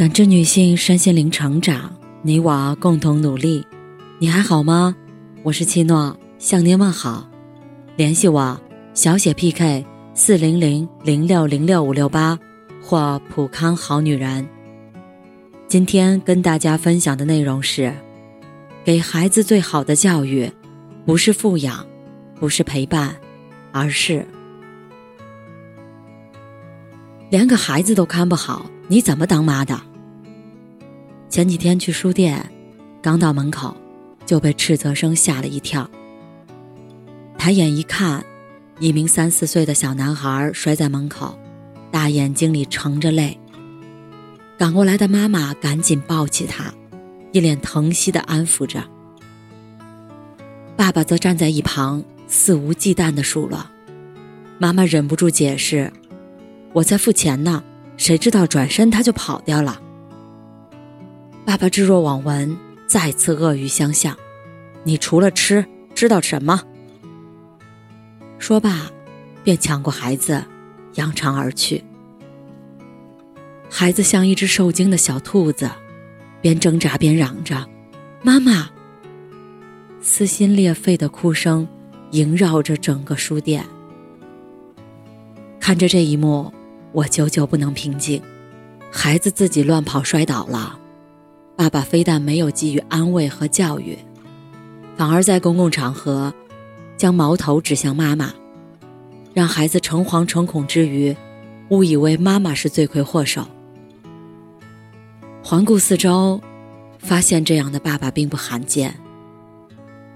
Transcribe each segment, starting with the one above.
感知女性身心灵成长，你我共同努力。你还好吗？我是七诺，向您问好。联系我，小写 PK 四零零零六零六五六八或普康好女人。今天跟大家分享的内容是：给孩子最好的教育，不是富养，不是陪伴，而是连个孩子都看不好，你怎么当妈的？前几天去书店，刚到门口，就被斥责声吓了一跳。抬眼一看，一名三四岁的小男孩摔在门口，大眼睛里盛着泪。赶过来的妈妈赶紧抱起他，一脸疼惜的安抚着。爸爸则站在一旁肆无忌惮的数落。妈妈忍不住解释：“我在付钱呢，谁知道转身他就跑掉了。”爸爸置若罔闻，再次恶语相向：“你除了吃，知道什么？”说罢，便抢过孩子，扬长而去。孩子像一只受惊的小兔子，边挣扎边嚷着：“妈妈！”撕心裂肺的哭声萦绕着整个书店。看着这一幕，我久久不能平静。孩子自己乱跑摔倒了。爸爸非但没有给予安慰和教育，反而在公共场合将矛头指向妈妈，让孩子诚惶诚恐之余，误以为妈妈是罪魁祸首。环顾四周，发现这样的爸爸并不罕见。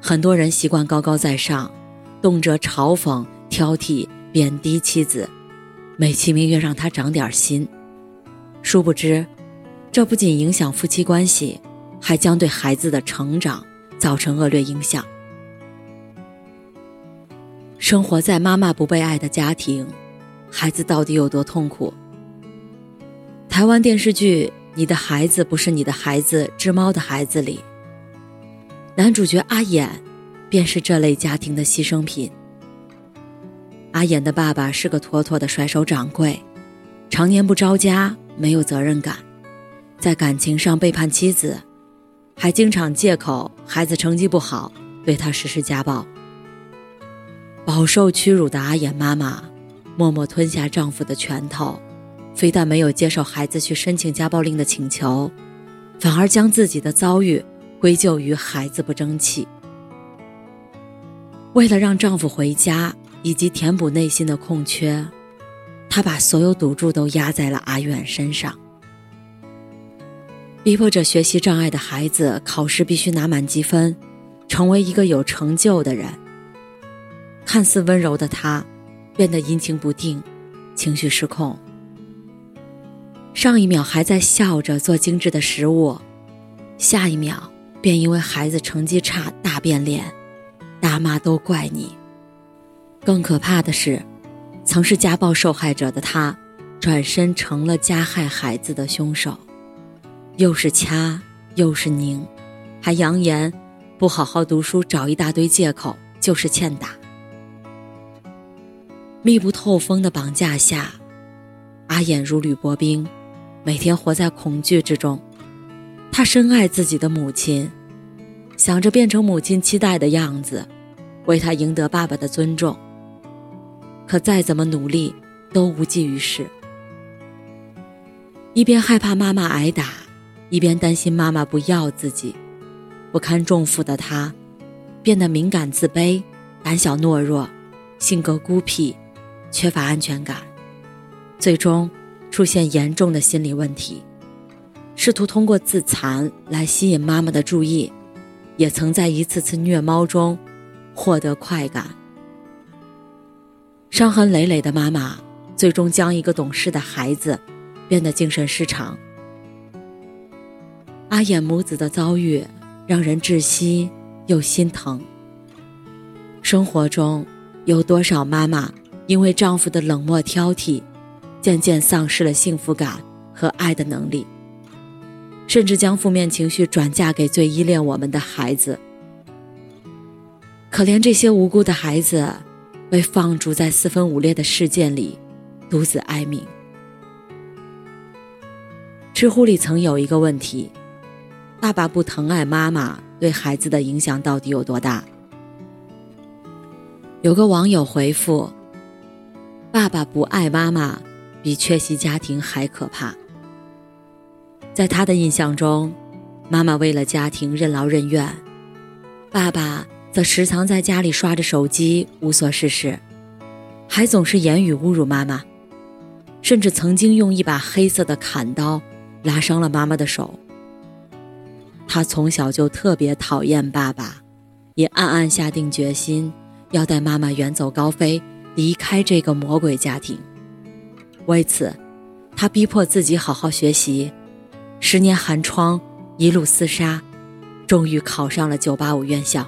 很多人习惯高高在上，动辄嘲讽、挑剔、贬低妻子，美其名曰让她长点心，殊不知。这不仅影响夫妻关系，还将对孩子的成长造成恶劣影响。生活在妈妈不被爱的家庭，孩子到底有多痛苦？台湾电视剧《你的孩子不是你的孩子》之猫的孩子里，男主角阿衍便是这类家庭的牺牲品。阿衍的爸爸是个妥妥的甩手掌柜，常年不着家，没有责任感。在感情上背叛妻子，还经常借口孩子成绩不好对他实施家暴。饱受屈辱的阿衍妈妈，默默吞下丈夫的拳头，非但没有接受孩子去申请家暴令的请求，反而将自己的遭遇归咎于孩子不争气。为了让丈夫回家以及填补内心的空缺，她把所有赌注都压在了阿远身上。逼迫着学习障碍的孩子考试必须拿满积分，成为一个有成就的人。看似温柔的他，变得阴晴不定，情绪失控。上一秒还在笑着做精致的食物，下一秒便因为孩子成绩差大变脸，大妈都怪你。更可怕的是，曾是家暴受害者的他，转身成了加害孩子的凶手。又是掐，又是拧，还扬言不好好读书，找一大堆借口，就是欠打。密不透风的绑架下，阿衍如履薄冰，每天活在恐惧之中。他深爱自己的母亲，想着变成母亲期待的样子，为他赢得爸爸的尊重。可再怎么努力，都无济于事。一边害怕妈妈挨打。一边担心妈妈不要自己，不堪重负的他，变得敏感自卑、胆小懦弱，性格孤僻，缺乏安全感，最终出现严重的心理问题，试图通过自残来吸引妈妈的注意，也曾在一次次虐猫中获得快感。伤痕累累的妈妈，最终将一个懂事的孩子变得精神失常。阿衍母子的遭遇让人窒息又心疼。生活中有多少妈妈因为丈夫的冷漠挑剔，渐渐丧失了幸福感和爱的能力，甚至将负面情绪转嫁给最依恋我们的孩子？可怜这些无辜的孩子，被放逐在四分五裂的世界里，独自哀鸣。知乎里曾有一个问题：爸爸不疼爱妈妈，对孩子的影响到底有多大？有个网友回复：“爸爸不爱妈妈，比缺席家庭还可怕。”在他的印象中，妈妈为了家庭任劳任怨，爸爸则时常在家里刷着手机，无所事事，还总是言语侮辱妈妈，甚至曾经用一把黑色的砍刀拉伤了妈妈的手。他从小就特别讨厌爸爸，也暗暗下定决心。要带妈妈远走高飞，离开这个魔鬼家庭。为此，他逼迫自己好好学习，十年寒窗，一路厮杀，终于考上了985院校。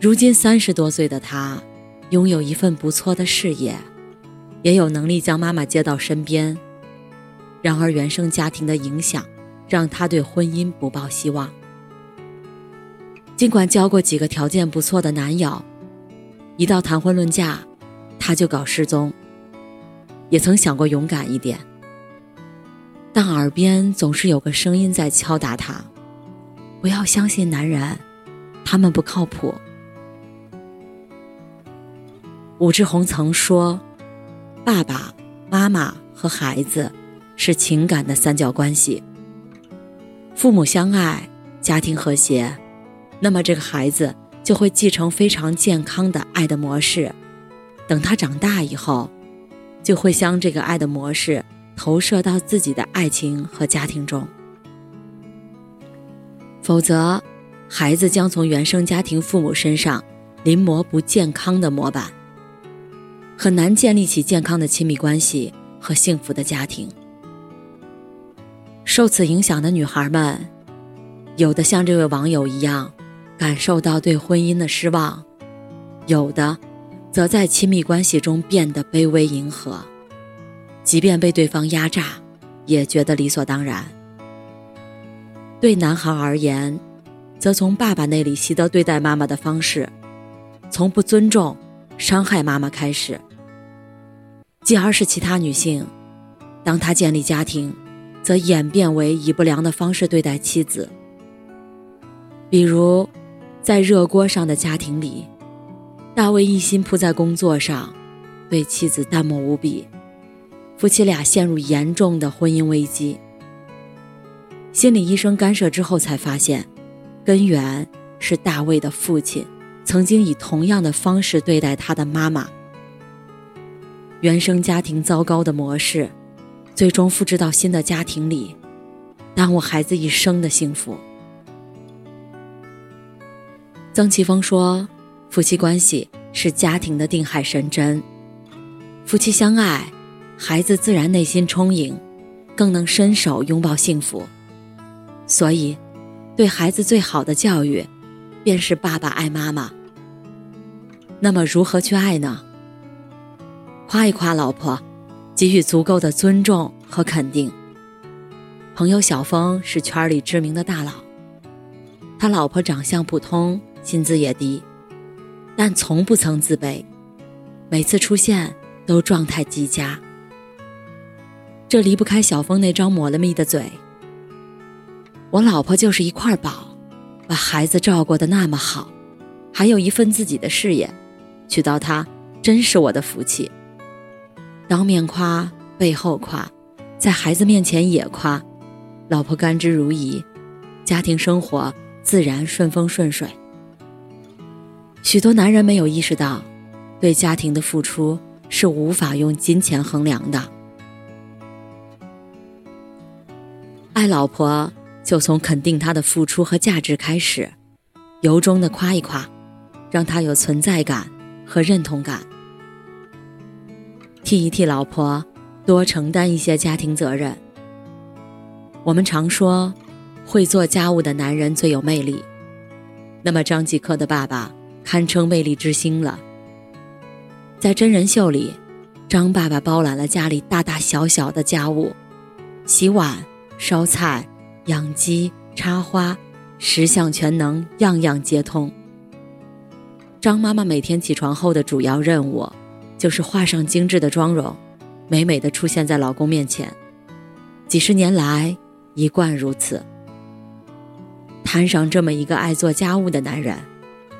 如今三十多岁的他，拥有一份不错的事业，也有能力将妈妈接到身边。然而，原生家庭的影响，让他对婚姻不抱希望。尽管交过几个条件不错的男友，一到谈婚论嫁，他就搞失踪。也曾想过勇敢一点，但耳边总是有个声音在敲打他：不要相信男人，他们不靠谱。武志红曾说：“爸爸妈妈和孩子是情感的三角关系，父母相爱，家庭和谐。”那么这个孩子就会继承非常健康的爱的模式，等他长大以后，就会将这个爱的模式投射到自己的爱情和家庭中。否则，孩子将从原生家庭父母身上临摹不健康的模板，很难建立起健康的亲密关系和幸福的家庭。受此影响的女孩们，有的像这位网友一样。感受到对婚姻的失望，有的，则在亲密关系中变得卑微迎合，即便被对方压榨，也觉得理所当然。对男孩而言，则从爸爸那里习得对待妈妈的方式，从不尊重、伤害妈妈开始；继而是其他女性，当她建立家庭，则演变为以不良的方式对待妻子，比如。在热锅上的家庭里，大卫一心扑在工作上，对妻子淡漠无比，夫妻俩陷入严重的婚姻危机。心理医生干涉之后才发现，根源是大卫的父亲曾经以同样的方式对待他的妈妈。原生家庭糟糕的模式，最终复制到新的家庭里，耽误孩子一生的幸福。曾奇峰说：“夫妻关系是家庭的定海神针，夫妻相爱，孩子自然内心充盈，更能伸手拥抱幸福。所以，对孩子最好的教育，便是爸爸爱妈妈。那么，如何去爱呢？夸一夸老婆，给予足够的尊重和肯定。朋友小峰是圈里知名的大佬，他老婆长相普通。”薪资也低，但从不曾自卑，每次出现都状态极佳。这离不开小峰那张抹了蜜的嘴。我老婆就是一块宝，把孩子照顾的那么好，还有一份自己的事业，娶到她真是我的福气。当面夸，背后夸，在孩子面前也夸，老婆甘之如饴，家庭生活自然顺风顺水。许多男人没有意识到，对家庭的付出是无法用金钱衡量的。爱老婆就从肯定她的付出和价值开始，由衷的夸一夸，让她有存在感和认同感。替一替老婆，多承担一些家庭责任。我们常说，会做家务的男人最有魅力。那么张继科的爸爸。堪称魅力之星了。在真人秀里，张爸爸包揽了家里大大小小的家务，洗碗、烧菜、养鸡、插花，十项全能，样样皆通。张妈妈每天起床后的主要任务，就是画上精致的妆容，美美的出现在老公面前，几十年来一贯如此。摊上这么一个爱做家务的男人，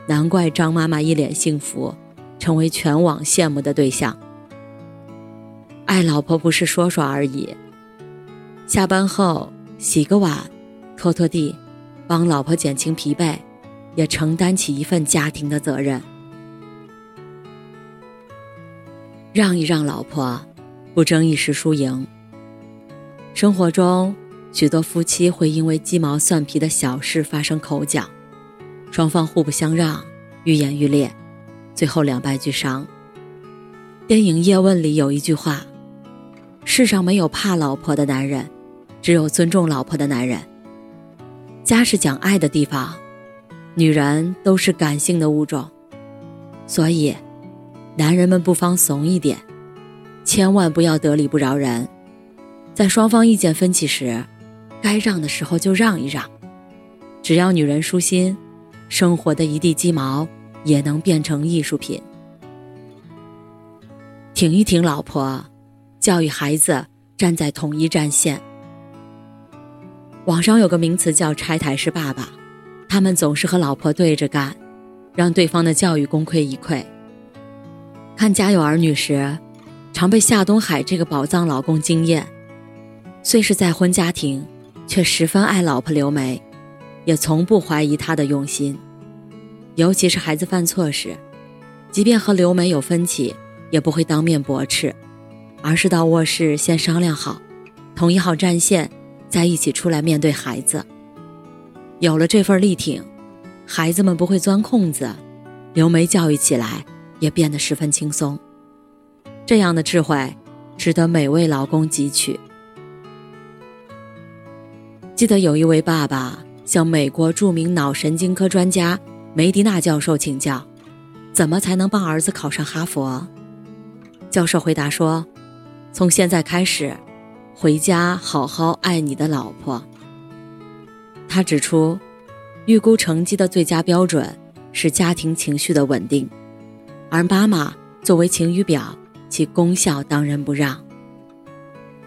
难怪张妈妈一脸幸福，成为全网羡慕的对象。爱老婆不是说说而已，下班后洗个碗，拖拖地，帮老婆减轻疲惫，也承担起一份家庭的责任。让一让老婆，不争一时输赢。生活中。许多夫妻会因为鸡毛蒜皮的小事发生口角，双方互不相让，愈演愈烈，最后两败俱伤。电影《叶问》里有一句话：“世上没有怕老婆的男人，只有尊重老婆的男人。”家是讲爱的地方，女人都是感性的物种，所以，男人们不妨怂一点，千万不要得理不饶人，在双方意见分歧时。该让的时候就让一让，只要女人舒心，生活的一地鸡毛也能变成艺术品。挺一挺老婆，教育孩子站在统一战线。网上有个名词叫“拆台式爸爸”，他们总是和老婆对着干，让对方的教育功亏一篑。看《家有儿女》时，常被夏东海这个宝藏老公惊艳，虽是再婚家庭。却十分爱老婆刘梅，也从不怀疑他的用心。尤其是孩子犯错时，即便和刘梅有分歧，也不会当面驳斥，而是到卧室先商量好，统一好战线，再一起出来面对孩子。有了这份力挺，孩子们不会钻空子，刘梅教育起来也变得十分轻松。这样的智慧，值得每位老公汲取。记得有一位爸爸向美国著名脑神经科专家梅迪纳教授请教，怎么才能帮儿子考上哈佛？教授回答说：“从现在开始，回家好好爱你的老婆。”他指出，预估成绩的最佳标准是家庭情绪的稳定，而妈妈作为晴雨表，其功效当仁不让。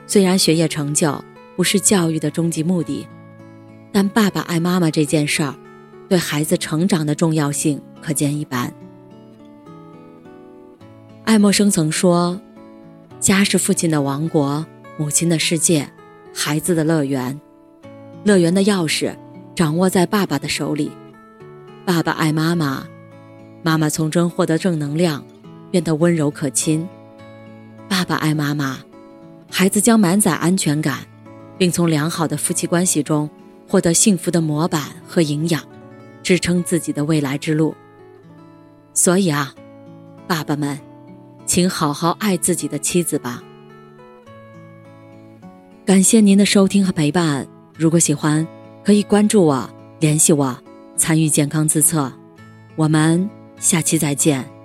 虽然学业成就。不是教育的终极目的，但爸爸爱妈妈这件事儿，对孩子成长的重要性可见一斑。爱默生曾说：“家是父亲的王国，母亲的世界，孩子的乐园。乐园的钥匙掌握在爸爸的手里。爸爸爱妈妈，妈妈从中获得正能量，变得温柔可亲。爸爸爱妈妈，孩子将满载安全感。”并从良好的夫妻关系中获得幸福的模板和营养，支撑自己的未来之路。所以啊，爸爸们，请好好爱自己的妻子吧。感谢您的收听和陪伴。如果喜欢，可以关注我、联系我、参与健康自测。我们下期再见。